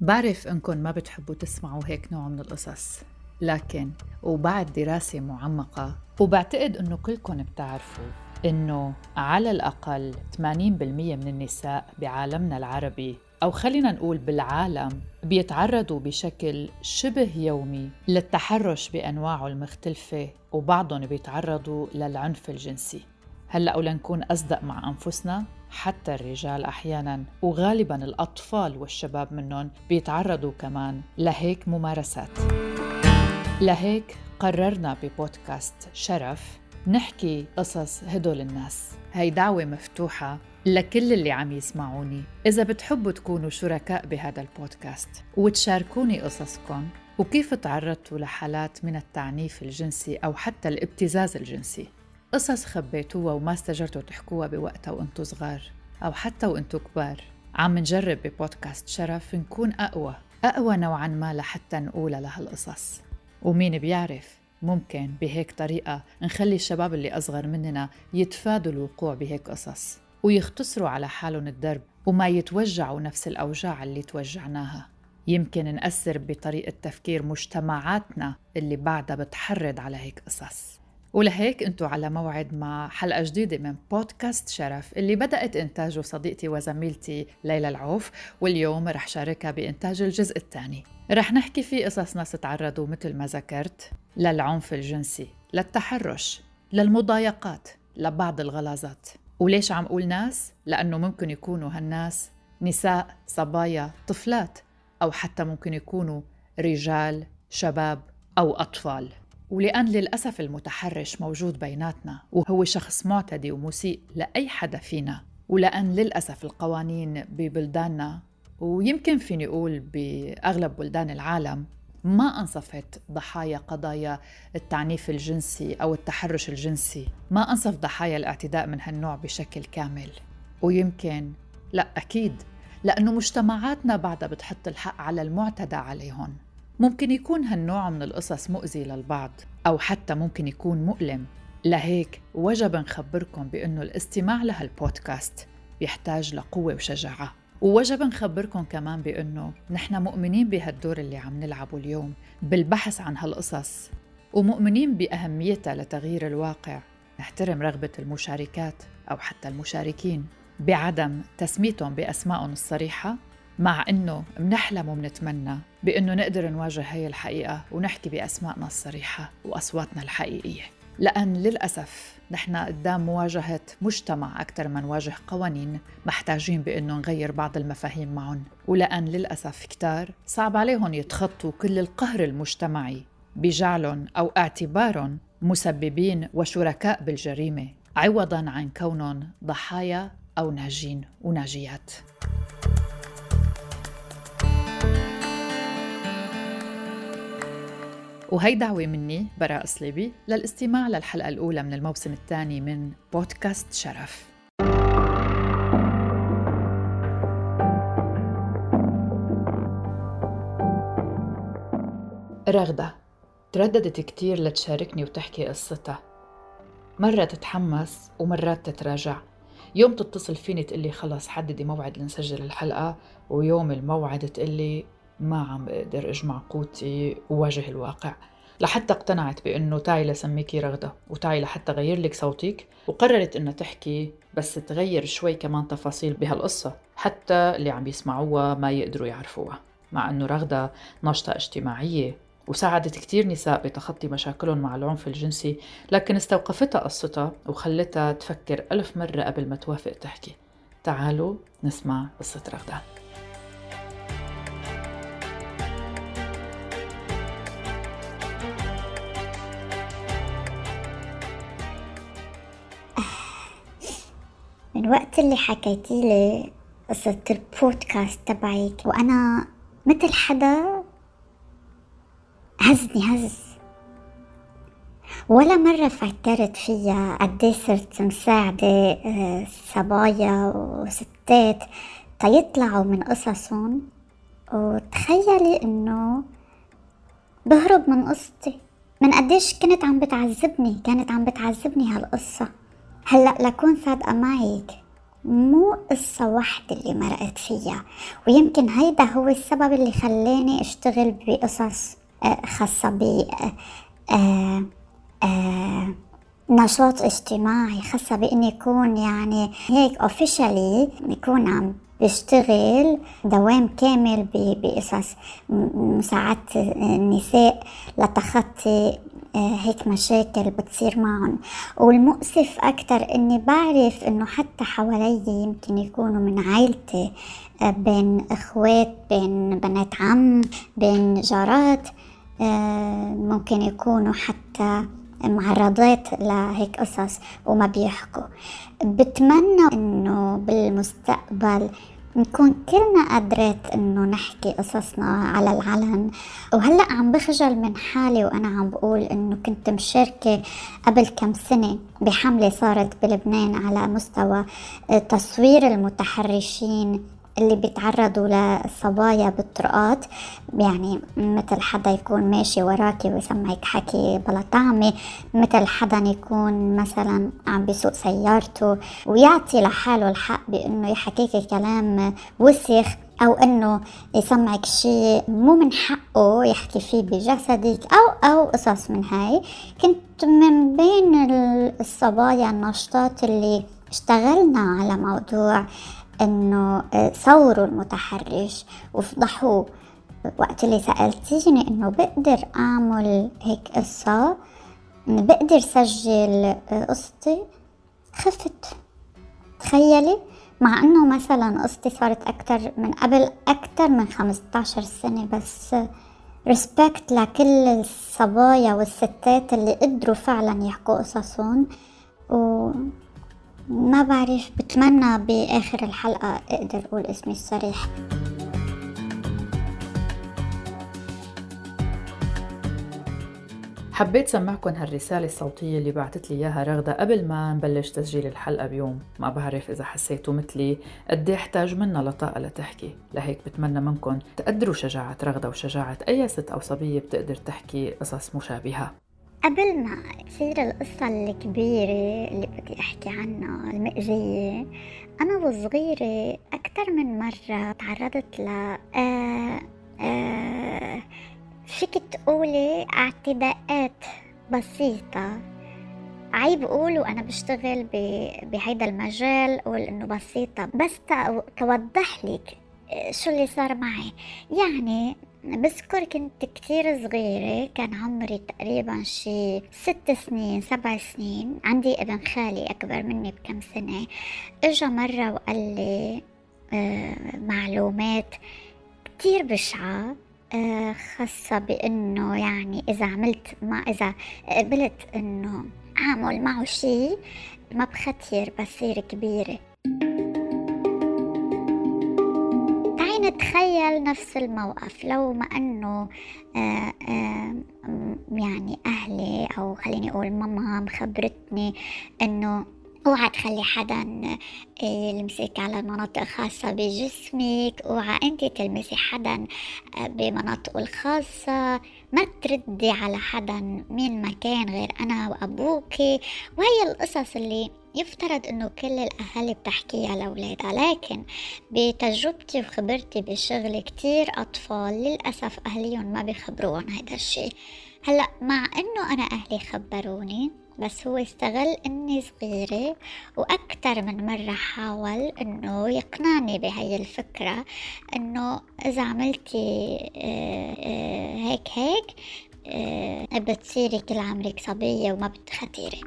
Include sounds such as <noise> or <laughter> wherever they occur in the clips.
بعرف انكم ما بتحبوا تسمعوا هيك نوع من القصص لكن وبعد دراسة معمقة وبعتقد إنه كلكم بتعرفوا إنه على الأقل 80% من النساء بعالمنا العربي أو خلينا نقول بالعالم بيتعرضوا بشكل شبه يومي للتحرش بانواعه المختلفة وبعضهم بيتعرضوا للعنف الجنسي. هلأ ولنكون أصدق مع أنفسنا حتى الرجال أحيانا وغالبا الأطفال والشباب منهم بيتعرضوا كمان لهيك ممارسات. لهيك قررنا ببودكاست شرف نحكي قصص هدول الناس. هي دعوة مفتوحة لكل اللي عم يسمعوني. إذا بتحبوا تكونوا شركاء بهذا البودكاست وتشاركوني قصصكم وكيف تعرضتوا لحالات من التعنيف الجنسي أو حتى الابتزاز الجنسي. قصص خبيتوها وما استجرتوا تحكوها بوقتها وانتو صغار أو حتى وانتو كبار. عم نجرب ببودكاست شرف نكون أقوى أقوى نوعا ما لحتى نقول لهالقصص. ومين بيعرف؟ ممكن بهيك طريقة نخلي الشباب اللي أصغر مننا يتفادوا الوقوع بهيك قصص ويختصروا على حالهم الدرب وما يتوجعوا نفس الأوجاع اللي توجعناها. يمكن نأثر بطريقة تفكير مجتمعاتنا اللي بعدها بتحرض على هيك قصص. ولهيك انتو على موعد مع حلقة جديدة من بودكاست شرف اللي بدأت إنتاجه صديقتي وزميلتي ليلى العوف واليوم رح شاركها بإنتاج الجزء الثاني. رح نحكي فيه قصص ناس تعرضوا مثل ما ذكرت للعنف الجنسي للتحرش للمضايقات لبعض الغلاظات وليش عم أقول ناس؟ لأنه ممكن يكونوا هالناس نساء صبايا طفلات أو حتى ممكن يكونوا رجال شباب أو أطفال. ولأن للأسف المتحرش موجود بيناتنا وهو شخص معتدي ومسيء لأي حدا فينا. ولأن للأسف القوانين ببلداننا ويمكن فيني أقول بأغلب بلدان العالم ما أنصفت ضحايا قضايا التعنيف الجنسي أو التحرش الجنسي. ما أنصف ضحايا الاعتداء من هالنوع بشكل كامل. ويمكن لا أكيد لأنه مجتمعاتنا بعدها بتحط الحق على المعتدى عليهم. ممكن يكون هالنوع من القصص مؤذي للبعض أو حتى ممكن يكون مؤلم. لهيك وجب نخبركم بأنه الاستماع لهالبودكاست بيحتاج لقوة وشجاعة. ووجب نخبركم كمان بأنه نحن مؤمنين بهالدور اللي عم نلعبه اليوم بالبحث عن هالقصص ومؤمنين بأهميتها لتغيير الواقع. نحترم رغبة المشاركات أو حتى المشاركين بعدم تسميتهم بأسمائهم الصريحة مع إنه منحلم ومنتمنى. بأنه نقدر نواجه هي الحقيقة ونحكي بأسمائنا الصريحة وأصواتنا الحقيقية. لأن للأسف نحن قدام مواجهة مجتمع أكثر ما نواجه قوانين محتاجين بأنه نغير بعض المفاهيم معهم ولأن للأسف كتار صعب عليهم يتخطوا كل القهر المجتمعي بجعلهم أو اعتبارهم مسببين وشركاء بالجريمة عوضا عن كونهم ضحايا أو ناجين وناجيات. وهي دعوة مني براء صليبي للاستماع للحلقة الأولى من الموسم الثاني من بودكاست شرف. رغدة ترددت كتير لتشاركني وتحكي قصتها. مرة تتحمس ومرات تتراجع. يوم تتصل فيني تقلي خلص حددي موعد لنسجل الحلقة ويوم الموعد تقلي ما عم بقدر أجمع قوتي وواجه الواقع. لحتى اقتنعت بأنه تعي لسميكي رغدة وتعي لحتى غير لك صوتك وقررت إنها تحكي بس تغير شوي كمان تفاصيل بهالقصة حتى اللي عم يسمعوها ما يقدروا يعرفوها. مع إنه رغدة ناشطة اجتماعية وساعدت كتير نساء بتخطي مشاكلهم مع العنف الجنسي لكن استوقفتها قصتها وخلتها تفكر ألف مرة قبل ما توافق تحكي. تعالوا نسمع قصة رغدة. من وقت اللي حكيتي لي قصة البودكاست تبعك وأنا مثل حدا هزني هز. ولا مرة فكرت فيها قدي صرت مساعدة آه، صبايا وستات تيطلعوا من قصصهم وتخيلي إنه بهرب من قصتي. من قديش كنت عم بتعذبني كانت عم بتعذبني هالقصة. هلأ لكون صادقة معك مو قصة واحدة اللي مرقت فيها. ويمكن هيدا هو السبب اللي خلاني أشتغل بقصص آه، خاصة ب آه، آه، نشاط اجتماعي خاصة بإني يكون يعني هيك اوفيشالي يكون عم بشتغل دوام كامل بقصص مساعدة النساء لتخطي هيك مشاكل بتصير معهم. والمؤسف أكتر إني بعرف إنه حتى حوالي يمكن يكونوا من عائلتي آه، بين إخوات بين بنات عم بين جارات آه، ممكن يكونوا حتى معرضات لهيك قصص وما بيحكوا. بتمنى إنه بالمستقبل نكون كلنا قادرات إنه نحكي قصصنا على العلن. وهلأ عم بخجل من حالي وأنا عم بقول إنه كنت مشاركة قبل كم سنة بحملة صارت بلبنان على مستوى تصوير المتحرشين اللي بيتعرضوا للصبايا بالطرقات يعني مثل حدا يكون ماشي وراكي ويسمعك حكي بلا طعمة مثل حدا يكون مثلا عم بيسوق سيارته ويعطي لحاله الحق بإنه يحكيكي كلام وسخ أو إنه يسمعك شيء مو من حقه يحكي فيه بجسدك أو أو قصص من هاي. كنت من بين الصبايا النشطات اللي اشتغلنا على موضوع إنه آه، صوروا المتحرش وفضحوه وقت اللي سألتيني إنه بقدر أعمل هيك قصة بقدر سجل آه، قصتي خفت. تخيلي؟ مع إنه مثلا قصتي صارت أكتر من قبل أكتر من 15 سنة بس ريسبكت لكل الصبايا والستات اللي قدروا فعلا يحكوا قصصهم. و ما بعرف بتمنى بآخر الحلقة أقدر أقول اسمي الصريح. حبيت سمعكم هالرسالة الصوتية اللي بعتت لي إياها رغدة قبل ما نبلش تسجيل الحلقة بيوم. ما بعرف إذا حسيتوا مثلي قد إيه احتاج منا لطاقة لتحكي. لهيك بتمنى منكم تقدروا شجاعة رغدة وشجاعة أي ست أو صبية بتقدر تحكي قصص مشابهة. قبل ما تصير القصة الكبيرة اللي بدي أحكي عنها المأذية أنا وصغيرة أكثر من مرة تعرضت ل آه آه فيك تقولي اعتداءات بسيطة. عيب أقول وأنا بشتغل بهيدا المجال أقول إنه بسيطة. بس توضح لك شو اللي صار معي. يعني بذكر كنت كتير صغيرة كان عمري تقريبا شي ست سنين سبع سنين. عندي ابن خالي أكبر مني بكم سنة. إجا مرة وقال لي آه معلومات كتير بشعة آه خاصة بأنه يعني إذا عملت ما إذا قبلت أنه أعمل معه شي ما بختير بصير كبيرة. نتخيل نفس الموقف لو ما أنه آه، آه، يعني أهلي أو خليني أقول ماما مخبرتني إنه أوعى تخلي حدا آه، يلمسك على مناطق خاصة بجسمك أوعى أنت تلمسي حدا بمناطقه الخاصة. ما تردي على حدا مين ما كان غير أنا وأبوكي. وهي القصص اللي يفترض إنه كل الأهالي بتحكيها لاولادها لكن بتجربتي وخبرتي بالشغل كتير أطفال للأسف أهليهم ما بيخبروهم هيدا الشيء هلأ مع إنه أنا أهلي خبروني بس هو استغل إني صغيرة وأكتر من مرة حاول إنه يقنعني بهي الفكرة إنه إذا عملتي آه، آه، هيك هيك آه، بتصيري كل عمرك صبية وما بتخطيري.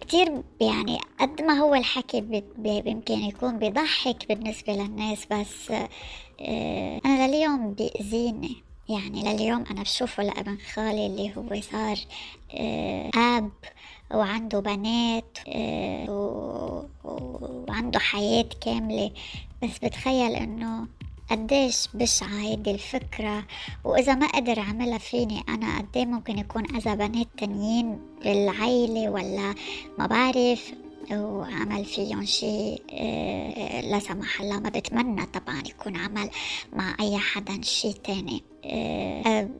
كتير يعني قد ما هو الحكي يمكن يكون بيضحك بالنسبة للناس بس آه، أنا لليوم بيأذيني يعني لليوم أنا بشوفه لأبن خالي اللي هو صار آه، أب وعنده بنات وعنده حياة كاملة. بس بتخيل إنه قديش بشعة هيدي الفكرة وإذا ما قدر عملها فيني أنا قديه ممكن يكون أذى بنات تانيين بالعيلة ولا ما بعرف وعمل فيهم شيء آه، لا سمح الله ما بتمنى طبعا يكون عمل مع أي حدا شيء تاني.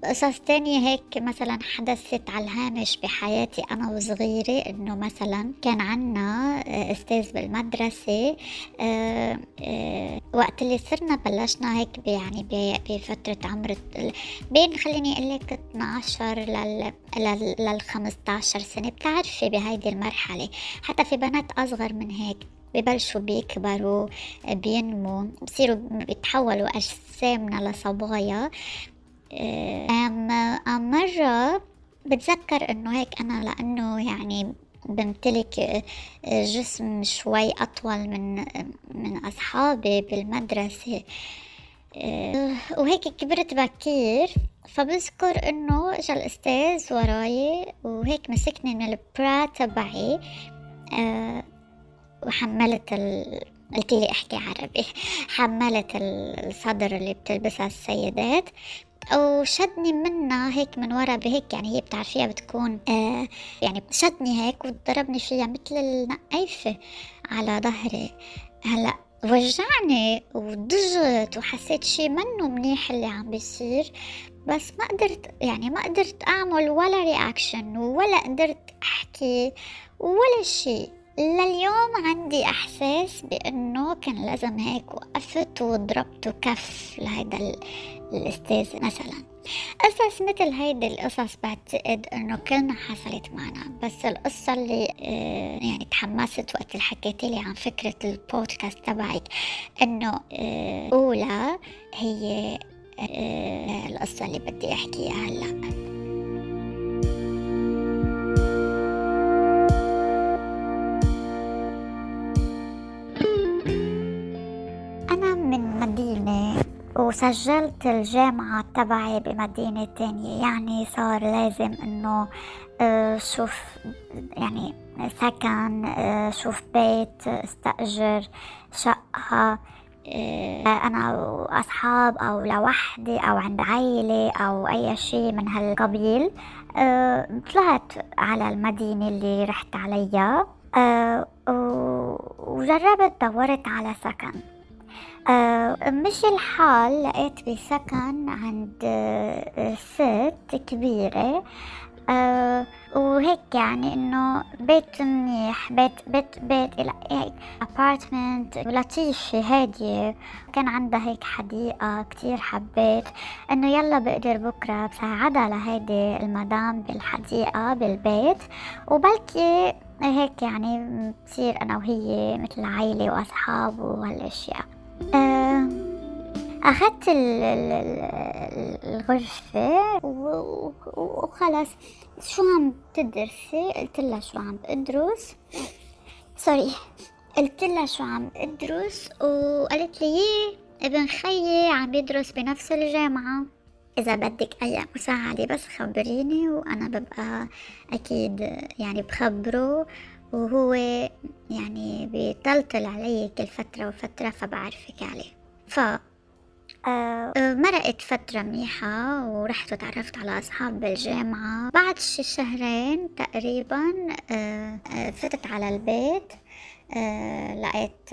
قصص تانية هيك مثلا حدثت على الهامش بحياتي أنا وصغيرة إنه مثلا كان عنا آه، أستاذ بالمدرسة وقت اللي صرنا بلشنا هيك يعني بفترة عمر بين خليني أقول لك 12 لل لل 15 سنة بتعرفي بهيدي المرحلة. حتى في بنات أصغر من هيك ببلشوا بيكبروا بينموا بصيروا بيتحولوا أجسامنا لصبايا. أم, أم مرة بتذكر إنه هيك أنا لأنه يعني بمتلك جسم شوي أطول من من أصحابي بالمدرسة. وهيك كبرت بكير فبذكر إنه إجا الأستاذ وراي وهيك مسكني من البرا تبعي وحملت ال... قلت لي احكي عربي. <laughs> حملت الصدر اللي بتلبسها السيدات. وشدني منها هيك من ورا بهيك يعني هي بتعرفيها بتكون آه يعني شدني هيك وضربني فيها مثل النقيفة على ظهري. هلأ وجعني وضجت وحسيت شي منه منيح اللي عم بيصير بس ما قدرت يعني ما قدرت أعمل ولا رياكشن ولا قدرت أحكي ولا شي. لليوم عندي إحساس بأنه كان لازم هيك وقفت وضربت كف لهيدا الأستاذ مثلا. قصص مثل هيدي القصص بعتقد إنه كلنا حصلت معنا بس القصة اللي آه، يعني تحمست وقت اللي حكيتي لي عن فكرة البودكاست تبعك إنه آه، أولى هي آه، القصة اللي بدي احكيها هلأ. وسجلت الجامعة تبعي بمدينة تانية. يعني صار لازم إنه آه، شوف يعني سكن آه، شوف بيت استأجر شقة آه، أنا وأصحاب أو لوحدي أو عند عيلة أو أي شيء من هالقبيل. طلعت على المدينة اللي رحت عليها. وجربت دورت على سكن. مشي الحال لقيت بسكن عند آه ست كبيرة آه وهيك يعني إنه بيت منيح بيت بيت بيت هيك apartment لطيفة هادية. كان عندها هيك حديقة كتير حبيت إنه يلا بقدر بكرة بساعدها لهيدي المدام بالحديقة بالبيت. وبلكي هيك يعني بصير أنا وهي مثل عائلة وأصحاب وهالأشياء. آه، أخذت الغرفة وخلاص. شو عم تدرسي؟ قلت لها شو عم أدرس. سوري قلت لها شو عم أدرس وقالت لي ابن خيي عم يدرس بنفس الجامعة. إذا بدك أي مساعدة بس خبريني وأنا ببقى أكيد يعني بخبره. وهو يعني بيطلطل علي كل فترة وفترة فبعرفك عليه. ف آه، مرقت فترة منيحة ورحت وتعرفت على أصحاب بالجامعة. بعد شي شهرين تقريبا آه، آه، فتت على البيت. لقيت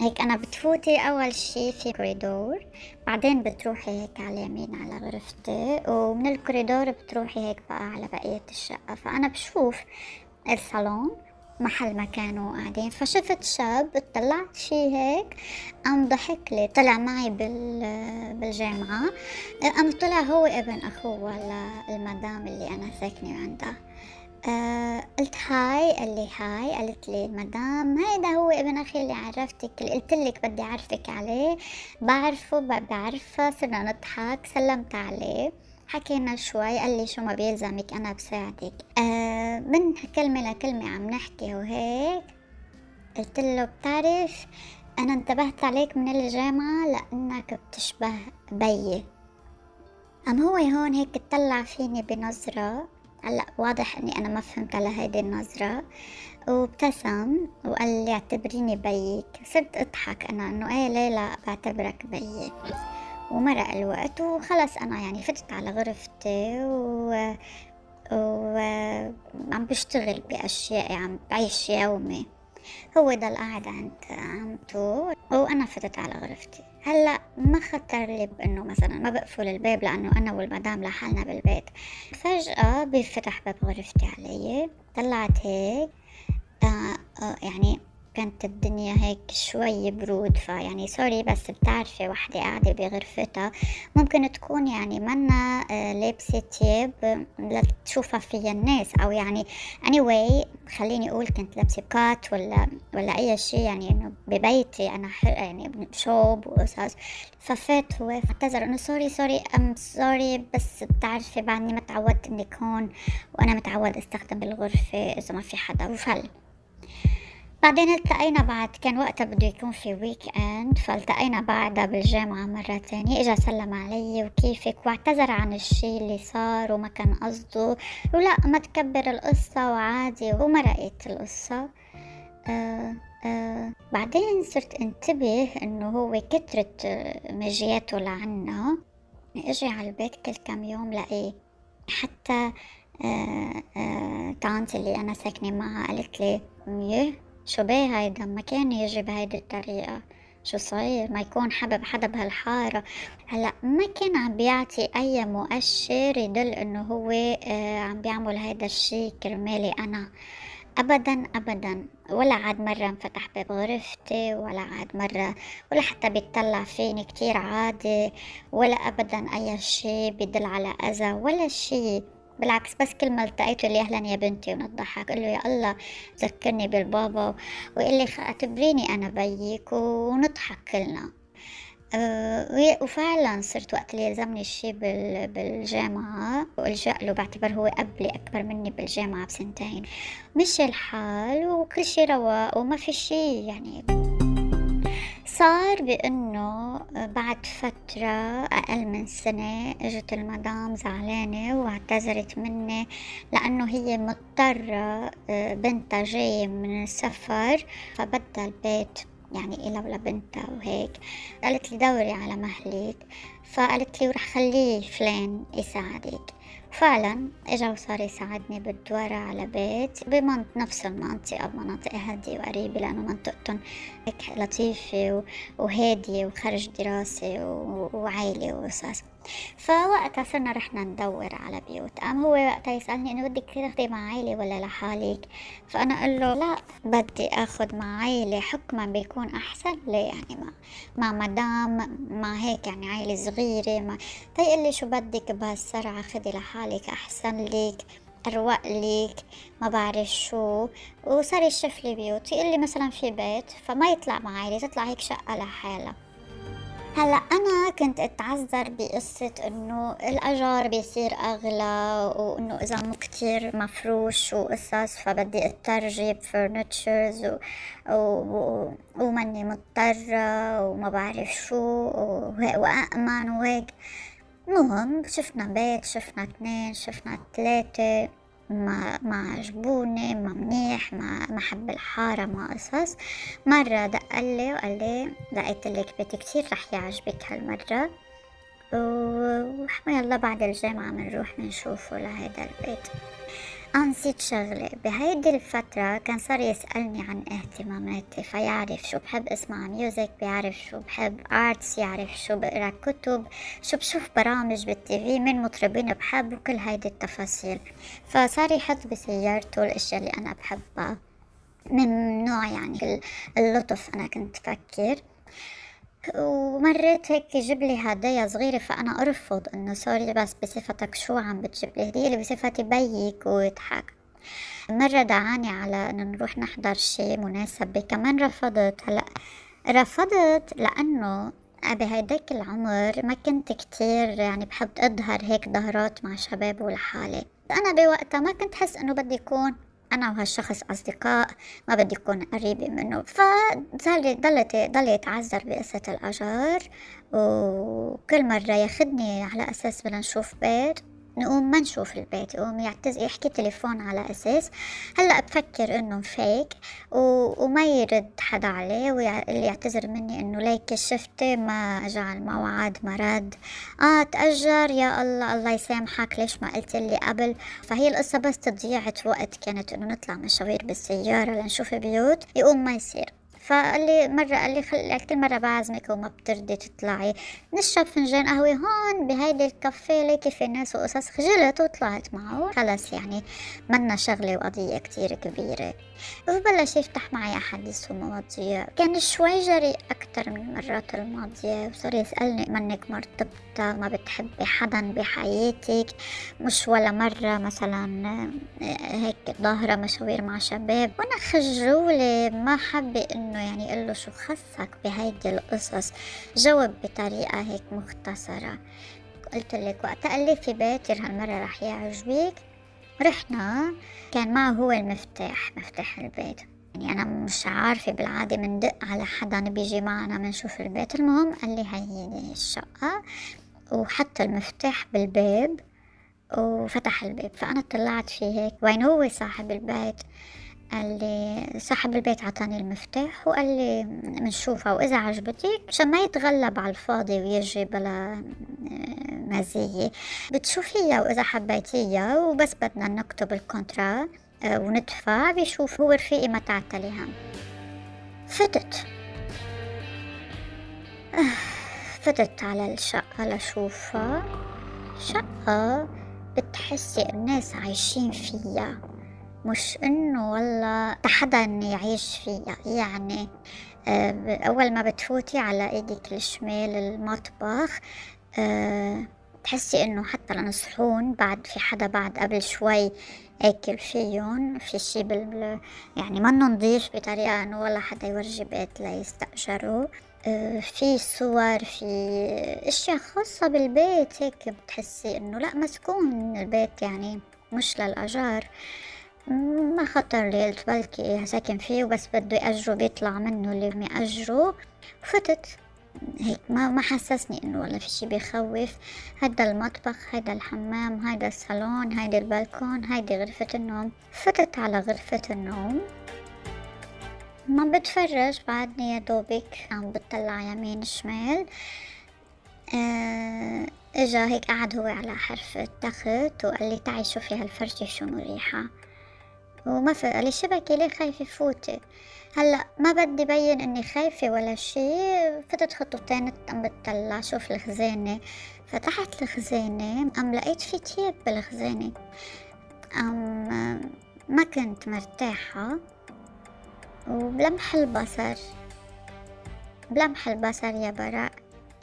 هيك أنا بتفوتي أول شي في كوريدور. بعدين بتروحي هيك على اليمين على غرفتي ومن الكوريدور بتروحي هيك بقى على بقية الشقة. فأنا بشوف الصالون محل ما كانوا قاعدين. فشفت شاب طلعت فيه هيك قام ضحك لي. طلع معي بال بالجامعة. قام طلع هو ابن أخوه للمدام اللي أنا ساكنة عندها. أه قلت هاي قال لي هاي. قالت لي مدام هيدا هو ابن أخي اللي عرفتك اللي قلت لك بدي أعرفك عليه. بعرفه بعرفه صرنا نضحك سلمت عليه. حكينا شوي قال لي شو ما بيلزمك أنا بساعدك. آه من كلمة لكلمة عم نحكي وهيك قلت له بتعرف أنا انتبهت عليك من الجامعة لأنك بتشبه بيي. أم هو هون هيك اطلع فيني بنظرة؟ هلأ واضح إني أنا ما فهمت على هيدي النظرة. وابتسم وقال لي اعتبريني بيك. صرت أضحك أنا إنه إيه ليه لا بعتبرك بيي؟ ومرق الوقت وخلص أنا يعني فتت على غرفتي و وعم بشتغل بأشياء عم بعيش يومي. هو ضل قاعد عند عمته وأنا فتت على غرفتي. هلأ ما خطر لي بإنه مثلا ما بقفل الباب لأنه أنا والمدام لحالنا بالبيت. فجأة بيفتح باب غرفتي علي طلعت هيك. آه آه يعني كانت الدنيا هيك شوي برود فيعني sorry بس بتعرفي وحدة قاعدة بغرفتها. ممكن تكون يعني منا آه، لابسة تياب لتشوفها فيها الناس أو يعني anyway خليني أقول كنت لابسة كات ولا ولا أي شيء يعني إنه ببيتي أنا يعني شوب وقصص ففات هو اعتذر إنه sorry sorry I'm sorry بس بتعرفي بعدني ما تعودت إني هون وأنا متعود أستخدم الغرفة إذا ما في حدا وفل. بعدين التقينا بعد كان وقتها بده يكون في weekend فالتقينا بعدها بالجامعة مرة تانية إجا سلم علي وكيفك؟ واعتذر عن الشي اللي صار وما كان قصده ولا ما تكبر القصة وعادي ومرقت القصة. آه آه بعدين صرت انتبه إنه هو كترت مجياته لعنا. إجي على البيت كل كم يوم لاقيه حتى آه آه طانتي اللي أنا ساكنة معها قالت لي شو بيه هيدا؟ ما كان يجي بهيدي الطريقة. شو صاير؟ ما يكون حبب حدا بهالحارة هلا ما كان عم بيعطي أي مؤشر يدل إنه هو آه عم بيعمل هيدا الشي كرمالي أنا. أبدا أبدا. ولا عاد مرة انفتح باب غرفتي ولا عاد مرة ولا حتى بيطلع فيني كتير عادي ولا أبدا أي شي بيدل على أذى ولا شي. بالعكس بس كل ما التقيته لي أهلا يا بنتي ونضحك قل له يا الله ذكرني بالبابا ويقول لي اعتبريني أنا بيك ونضحك كلنا. أه وفعلا صرت وقت اللي يلزمني الشي بالجامعة وإلجأ له بعتبر هو قبلي أكبر مني بالجامعة بسنتين. مشي الحال وكل شي رواق وما في شي يعني صار بأنه بعد فترة أقل من سنة إجت المدام زعلانة واعتذرت مني لأنه هي مضطرة آه، بنتها جاية من السفر فبدها البيت يعني إلها ولبنتها وهيك. قالت لي دوري على مهلك فقالت لي ورح خليه فلان يساعدك. فعلا اجا وصار يساعدني بالدورة على بيت بمنطقة نفس المنطقة مناطق هادية وقريبة لأنه منطقتهم هيك لطيفة وهادية وخرج دراسة وعائلة وقصص فوقتها صرنا رحنا ندور على بيوت. قام هو وقتها يسألني إنه بدك تاخدي مع عائلة ولا لحالك؟ فأنا أقول له لا بدي أخذ مع عائلة حكما بيكون أحسن. لي يعني؟ مع, مع مدام مع هيك يعني عائلة صغيرة ما. فيقول لي شو بدك بهالسرعة؟ خدي لحالك أحسن لك أروق ليك ما بعرف شو. وصار يشوف لي بيوت يقول لي مثلا في بيت فما يطلع مع عائلة تطلع هيك شقة لحالها. هلا أنا كنت أتعذر بقصة إنه الأجار بيصير أغلى وإنه إذا مو كتير مفروش وقصص فبدي اضطر جيب فرنتشرز و... و... وماني مضطرة وما بعرف شو وأأمن وهيك. المهم شفنا بيت شفنا اثنين شفنا ثلاثة. ما ما عجبوني ما منيح ما ما حب الحارة ما قصص. مرة دق لي وقال لي لقيت لك بيت كتير رح يعجبك هالمرة. الله بعد الجامعة بنروح بنشوفه لهيدا البيت. نسيت شغلة بهيدي الفترة كان صار يسألني عن اهتماماتي فيعرف شو بحب أسمع music بيعرف شو بحب arts يعرف شو بقرأ كتب شو بشوف برامج بال TV من مطربين بحب وكل هيدي التفاصيل. فصار يحط بسيارته الأشياء اللي أنا بحبها. من نوع يعني اللطف أنا كنت فكر. ومرات هيك يجيب لي هدايا صغيرة فأنا أرفض إنه sorry بس بصفتك شو عم بتجيب لي؟ هدية اللي بصفتي بيك ويضحك. مرة دعاني على إنه نروح نحضر شي مناسبة كمان رفضت. هلأ رفضت لأنه بهيداك العمر ما كنت كتير يعني بحب أظهر هيك ظهرات مع شباب ولحالي. أنا بوقتها ما كنت حس إنه بدي يكون أنا وهالشخص أصدقاء ما بدي أكون قريبة منه. فصار ضلت ضل يتعذر بقصة الأجار وكل مرة ياخدني على أساس بدنا نشوف بيت. نقوم ما نشوف البيت يقوم يعتز يحكي تليفون على أساس. هلأ بفكر إنه فيك و... وما يرد حدا عليه واللي يعتذر مني إنه ليك شفتي ما أجى الموعد ما رد آه تأجر يا الله الله يسامحك ليش ما قلت لي قبل؟ فهي القصة بس تضيعة وقت كانت إنه نطلع مشاوير بالسيارة لنشوف بيوت يقوم ما يصير. فقال لي مرة قال لي خل... كل مرة بعزمك وما بترضي تطلعي. نشرب فنجان قهوة هون بهيدي الكافيه ليكي في ناس وقصص خجلت وطلعت معه. خلص يعني منا شغلة وقضية كتير كبيرة. وبلش يفتح معي أحاديث ومواضيع كان شوي جريء أكتر من المرات الماضية. وصار يسألني منك مرتبطة؟ ما بتحبي حدا بحياتك؟ مش ولا مرة مثلا آه، هيك ظاهرة مشاوير مع شباب. وأنا خجولة ما حابة إنه يعني أقول له شو خصك بهيدي القصص؟ جاوب بطريقة هيك مختصرة. قلت لك وقت قال لي في بيت هالمرة رح يعجبك. رحنا كان معه هو المفتاح مفتاح البيت. يعني أنا مش عارفة بالعادة مندق على حدا بيجي معنا منشوف البيت. المهم قال لي هي الشقة وحط المفتاح بالباب وفتح الباب. فأنا طلعت فيه هيك. وين هو صاحب البيت؟ قال لي صاحب البيت عطاني المفتاح وقال لي بنشوفها وإذا عجبتك عشان ما يتغلب على الفاضي ويجي بلا آه، مزية. بتشوفيها وإذا حبيتيها وبس بدنا نكتب الكونترا آه، وندفع بيشوف هو رفيقي ما تعتلي هم فتت. آه، فتت على الشقة لشوفها شقة بتحسي الناس عايشين فيها. مش إنه والله حدا يعيش فيها يعني آه، أول ما بتفوتي على إيدك الشمال المطبخ أه تحسي إنه حتى الصحون بعد في حدا بعد قبل شوي أكل فيهم في شي بال يعني منه نضيف بطريقة إنه ولا حدا يورجي بيت ليستأجروا أه في صور في أشياء خاصة بالبيت هيك بتحسي إنه لا مسكون البيت يعني مش للأجار. ما خطر لي قلت بلكي ساكن فيه وبس بده يأجره بيطلع منه اللي مأجره فتت هيك ما ما حسسني إنه والله في شي بيخوف هيدا المطبخ هيدا الحمام هيدا الصالون هيدا البلكون هيدي غرفة النوم. فتت على غرفة النوم. ما بتفرج بعدني يا دوبك عم بتطلع يمين شمال. آه إجا هيك قعد هو على حرف التخت وقال لي تعي شوفي هالفرشة شو مريحة. وما في شبكي ليه خايفة فوتي هلا ما بدي بين إني خايفة ولا شي فتت خطوتين عم بتطلع شوف الخزانة. فتحت الخزانة قام لقيت في تياب بالخزانة. قام ما كنت مرتاحة. وبلمح البصر. بلمح البصر يا براء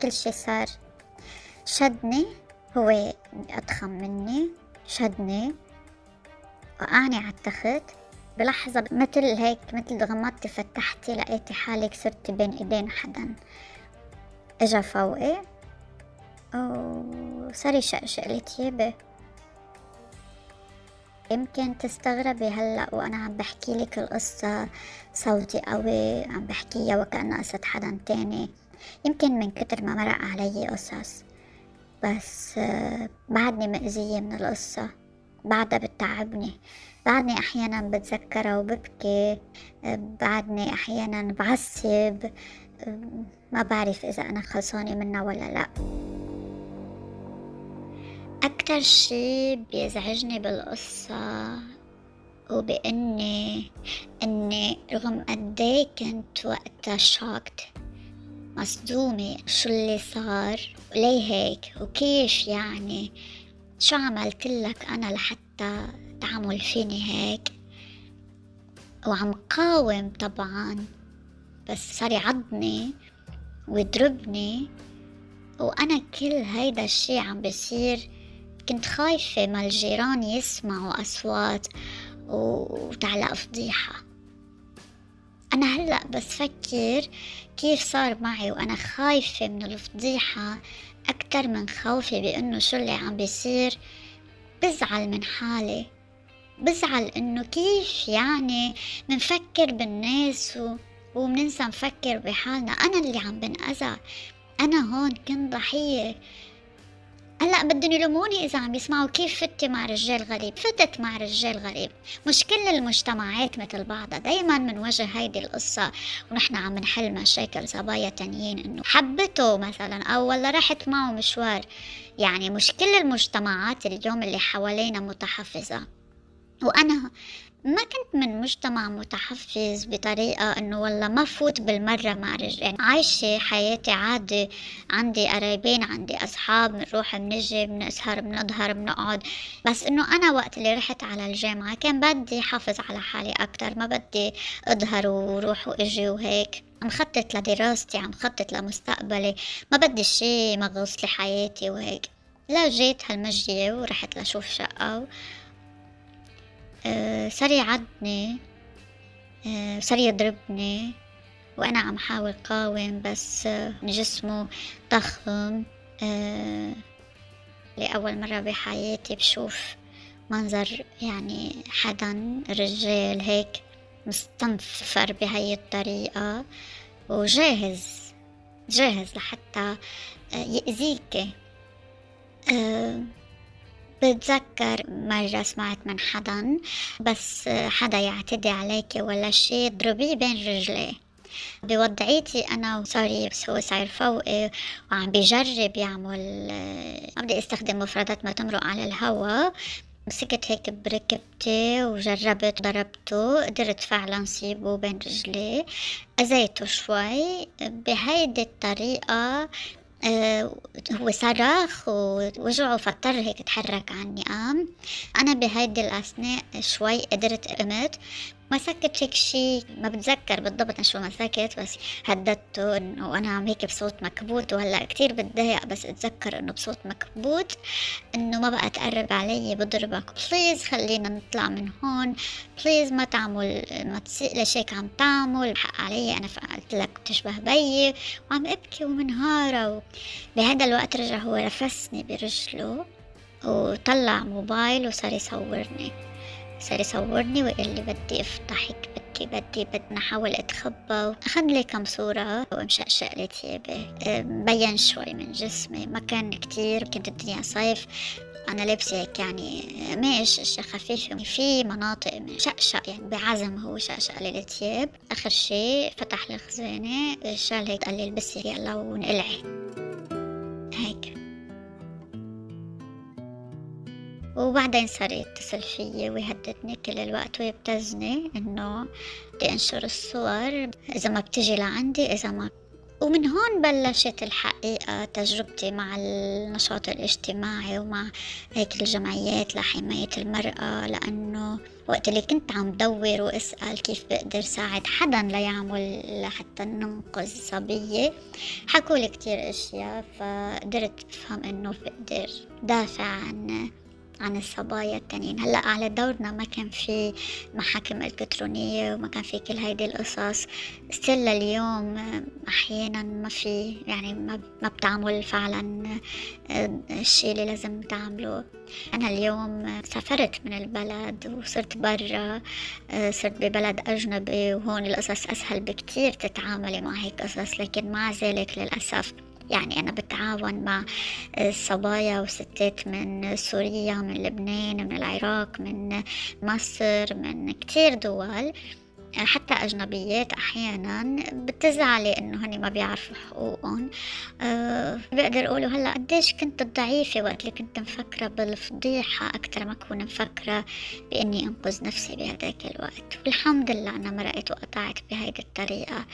كل شي صار. شدني هو أضخم مني. شدني. وقعني على التخت بلحظة مثل هيك مثل غمضتي فتحتي لقيتي حالك صرتي بين إيدين حدا. إجا فوقي. وصار يشقشق لي تيابي يمكن تستغربي هلأ وأنا عم بحكي لك القصة. صوتي قوي عم بحكيها وكأنها قصة حدا تاني. يمكن من كتر ما مرق علي قصص. بس آه، بعدني مأذية من القصة. بعدها بتعبني بعدني أحيانا بتذكرها وببكي بعدني أحيانا بعصب ما بعرف إذا أنا خلصانة منها ولا لأ. أكتر شي بيزعجني بالقصة وبإني إني رغم قدي كنت وقتها شاكت مصدومة شو اللي صار وليه هيك وكيف يعني؟ شو عملت لك أنا لحتى تعمل فيني هيك وعم قاوم طبعا بس صار يعضني ويضربني وأنا كل هيدا الشي عم بصير كنت خايفة ما الجيران يسمعوا أصوات وتعلق فضيحة. أنا هلأ بس فكر كيف صار معي وأنا خايفة من الفضيحة. أكتر من خوفي بأنه شو اللي عم بيصير. بزعل من حالي. بزعل إنه كيف يعني منفكر بالناس و... ومننسى نفكر بحالنا. أنا اللي عم بنأذى. أنا هون كنت ضحية. هلا بدهم يلوموني إذا عم يسمعوا كيف فتي مع رجال غريب. فتت مع رجال غريب. مش كل المجتمعات مثل بعضها. دايما من وجه هيدي القصة ونحن عم نحل مشاكل صبايا تانيين إنه حبته مثلا أو ولا رحت معه مشوار. يعني مش كل المجتمعات اليوم اللي حوالينا متحفظة. وأنا ما كنت من مجتمع متحفز بطريقة إنه والله ما فوت بالمرة مع رجال عايشة حياتي عادي عندي قرايبين عندي أصحاب بنروح بنجي بنسهر بنظهر بنقعد. بس إنه أنا وقت اللي رحت على الجامعة كان بدي حافظ على حالي أكتر ما بدي أظهر وروح وإجي وهيك. عم خطط لدراستي عم خطط لمستقبلي ما بدي شي مغص لي حياتي وهيك. لا جيت هالمجية ورحت لشوف شقة صار آه، صار يضربني وأنا عم حاول قاوم بس آه، جسمه ضخم لأول مرة بحياتي بشوف منظر يعني حدا رجال هيك مستنفر بهاي الطريقة وجاهز جاهز لحتى يأذيك بتذكر مرة سمعت من حدا بس حدا يعتدي عليك ولا شي اضربيه بين رجليه. بوضعيتي أنا وصار هو صاير فوقي وعم بيجرب يعمل ما بدي أستخدم مفردات ما تمرق على الهوا. مسكت هيك بركبتي وجربت ضربته قدرت فعلا صيبه بين رجلي أذيته شوي بهيدي الطريقة هو صرخ ووجعه فاضطر هيك تحرك عني. قام أنا بهيدي الأثناء شوي قدرت قمت مسكت هيك شي ما بتذكر بالضبط شو مسكت بس هددته إنه وأنا عم هيك بصوت مكبوت وهلأ كتير بتضايق بس أتذكر إنه بصوت مكبوت إنه ما بقى تقرب علي بضربك please خلينا نطلع من هون please ما تعمل ما تسيء ليش هيك عم تعمل حق علي أنا قلت لك بتشبه بيي وعم أبكي ومنهارة بهذا الوقت رجع هو رفسني برجله وطلع موبايل وصار يصورني. صار يصورني ويقول لي بدي أفتحك بدي بدي بدي نحاول أتخبى. أخذ لي كم صورة ومشقشق لي ثيابي مبين شوي من جسمي. ما كان كتير كنت الدنيا صيف. أنا لابسة هيك يعني قماش أشياء خفيفة. في مناطق شقشق يعني بعزم هو شقشق لي الثياب آخر شي فتح الخزانة شال هيك قال لي البسي يلا ونقلعي. وبعدين صار يتصل فيي ويهددني كل الوقت ويبتزني إنه بدي أنشر الصور إذا ما بتجي لعندي إذا ما ومن هون بلشت الحقيقة تجربتي مع النشاط الاجتماعي ومع هيك الجمعيات لحماية المرأة لأنه وقت اللي كنت عم دور وأسأل كيف بقدر ساعد حدا ليعمل لحتى ننقذ صبية حكولي كتير أشياء فقدرت أفهم إنه بقدر دافع عن عن الصبايا التانيين. هلأ على دورنا ما كان في محاكم إلكترونية وما كان في كل هيدي القصص. ستيل اليوم أحيانا ما في يعني ما ما بتعمل فعلا آه، الشيء اللي لازم تعمله. أنا اليوم سافرت من البلد وصرت برا آه، صرت ببلد أجنبي وهون القصص أسهل بكتير تتعاملي مع هيك قصص لكن مع ذلك للأسف يعني أنا بتعاون مع صبايا وستات من سوريا من لبنان من العراق من مصر من كتير دول. حتى أجنبيات أحيانا بتزعلي إنه هني ما بيعرفوا حقوقهم. أه بقدر أقوله هلأ قديش كنت ضعيفة وقت اللي كنت مفكرة بالفضيحة أكتر ما أكون مفكرة بإني أنقذ نفسي بهذاك الوقت. والحمد لله أنا مرقت وقطعت بهيدي الطريقة.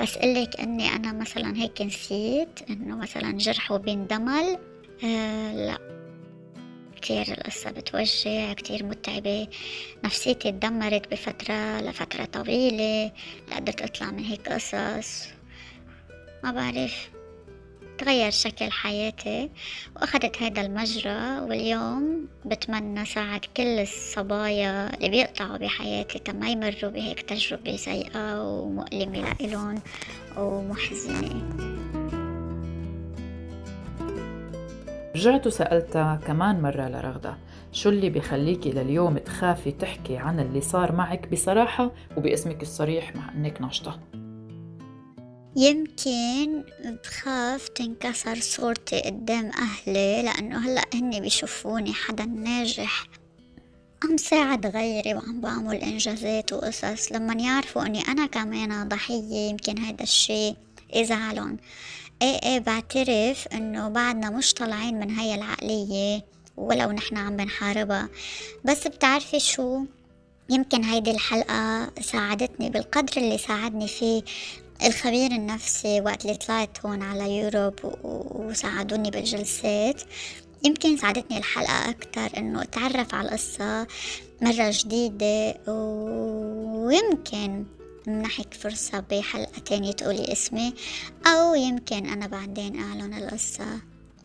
بس قلك إني أنا مثلا هيك نسيت إنه مثلا جرحه بيندمل أه لأ. كتير القصة بتوجع كتير متعبة. نفسيتي تدمرت بفترة لفترة طويلة لقدرت أطلع من هيك قصص. ما بعرف تغير شكل حياتي وأخذت هذا المجرى. واليوم بتمنى ساعد كل الصبايا اللي بيقطعوا بحياتي تما يمروا بهيك تجربة سيئة ومؤلمة لإلهم ومحزنة. رجعت وسألتها كمان مرة لرغدة شو اللي بخليكي لليوم تخافي تحكي عن اللي صار معك بصراحة وباسمك الصريح مع إنك ناشطة؟ يمكن بخاف تنكسر صورتي قدام أهلي لأنه هلأ هني بيشوفوني حدا ناجح. عم ساعد غيري وعم بعمل إنجازات وقصص لما يعرفوا أني أنا كمان ضحية يمكن هيدا الشي يزعلن إيه إيه بعترف إنه بعدنا مش طالعين من هاي العقلية ولو نحن عم بنحاربها. بس بتعرفي شو؟ يمكن هيدي الحلقة ساعدتني بالقدر اللي ساعدني فيه الخبير النفسي وقت اللي طلعت هون على يوروب وساعدوني بالجلسات. يمكن ساعدتني الحلقة أكتر إنه أتعرف على القصة مرة جديدة ويمكن منحك فرصة بحلقة تانية تقولي اسمي أو يمكن أنا بعدين أعلن القصة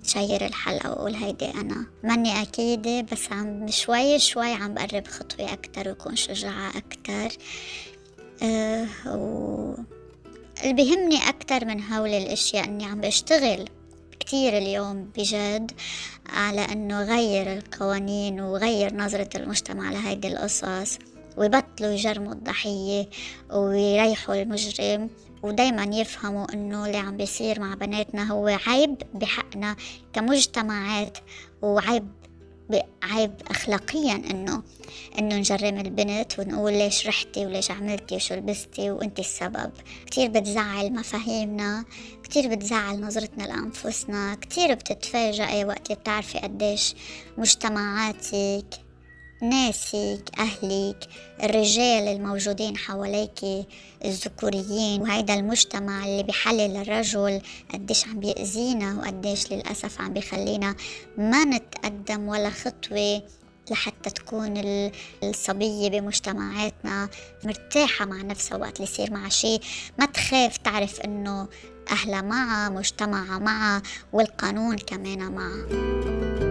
شير الحلقة وأقول هيدي أنا. ماني أكيدة بس عم شوي شوي عم بقرب خطوة أكتر وكون شجاعة أكتر. أه و اللي بيهمني أكتر من هول الأشياء إني عم بشتغل كتير اليوم بجد على إنه غير القوانين وغير نظرة المجتمع لهيدي القصص. ويبطلوا يجرموا الضحية ويريحوا المجرم. ودايما يفهموا إنه اللي عم بيصير مع بناتنا هو عيب بحقنا كمجتمعات وعيب عيب اخلاقيا إنه إنه نجرم البنت ونقول ليش رحتي وليش عملتي وشو لبستي وإنت السبب. كتير بتزعل مفاهيمنا كتير بتزعل نظرتنا لأنفسنا كتير بتتفاجئي وقت بتعرفي قديش مجتمعاتك ناسك أهلك الرجال الموجودين حواليك الذكوريين. وهيدا المجتمع اللي بيحلل الرجل قديش عم بيأذينا وقديش للأسف عم بيخلينا ما نتقدم ولا خطوة لحتى تكون الصبية بمجتمعاتنا مرتاحة مع نفسها وقت اللي يصير مع شيء ما تخاف تعرف إنه أهلها معها مجتمعها معها والقانون كمان معها.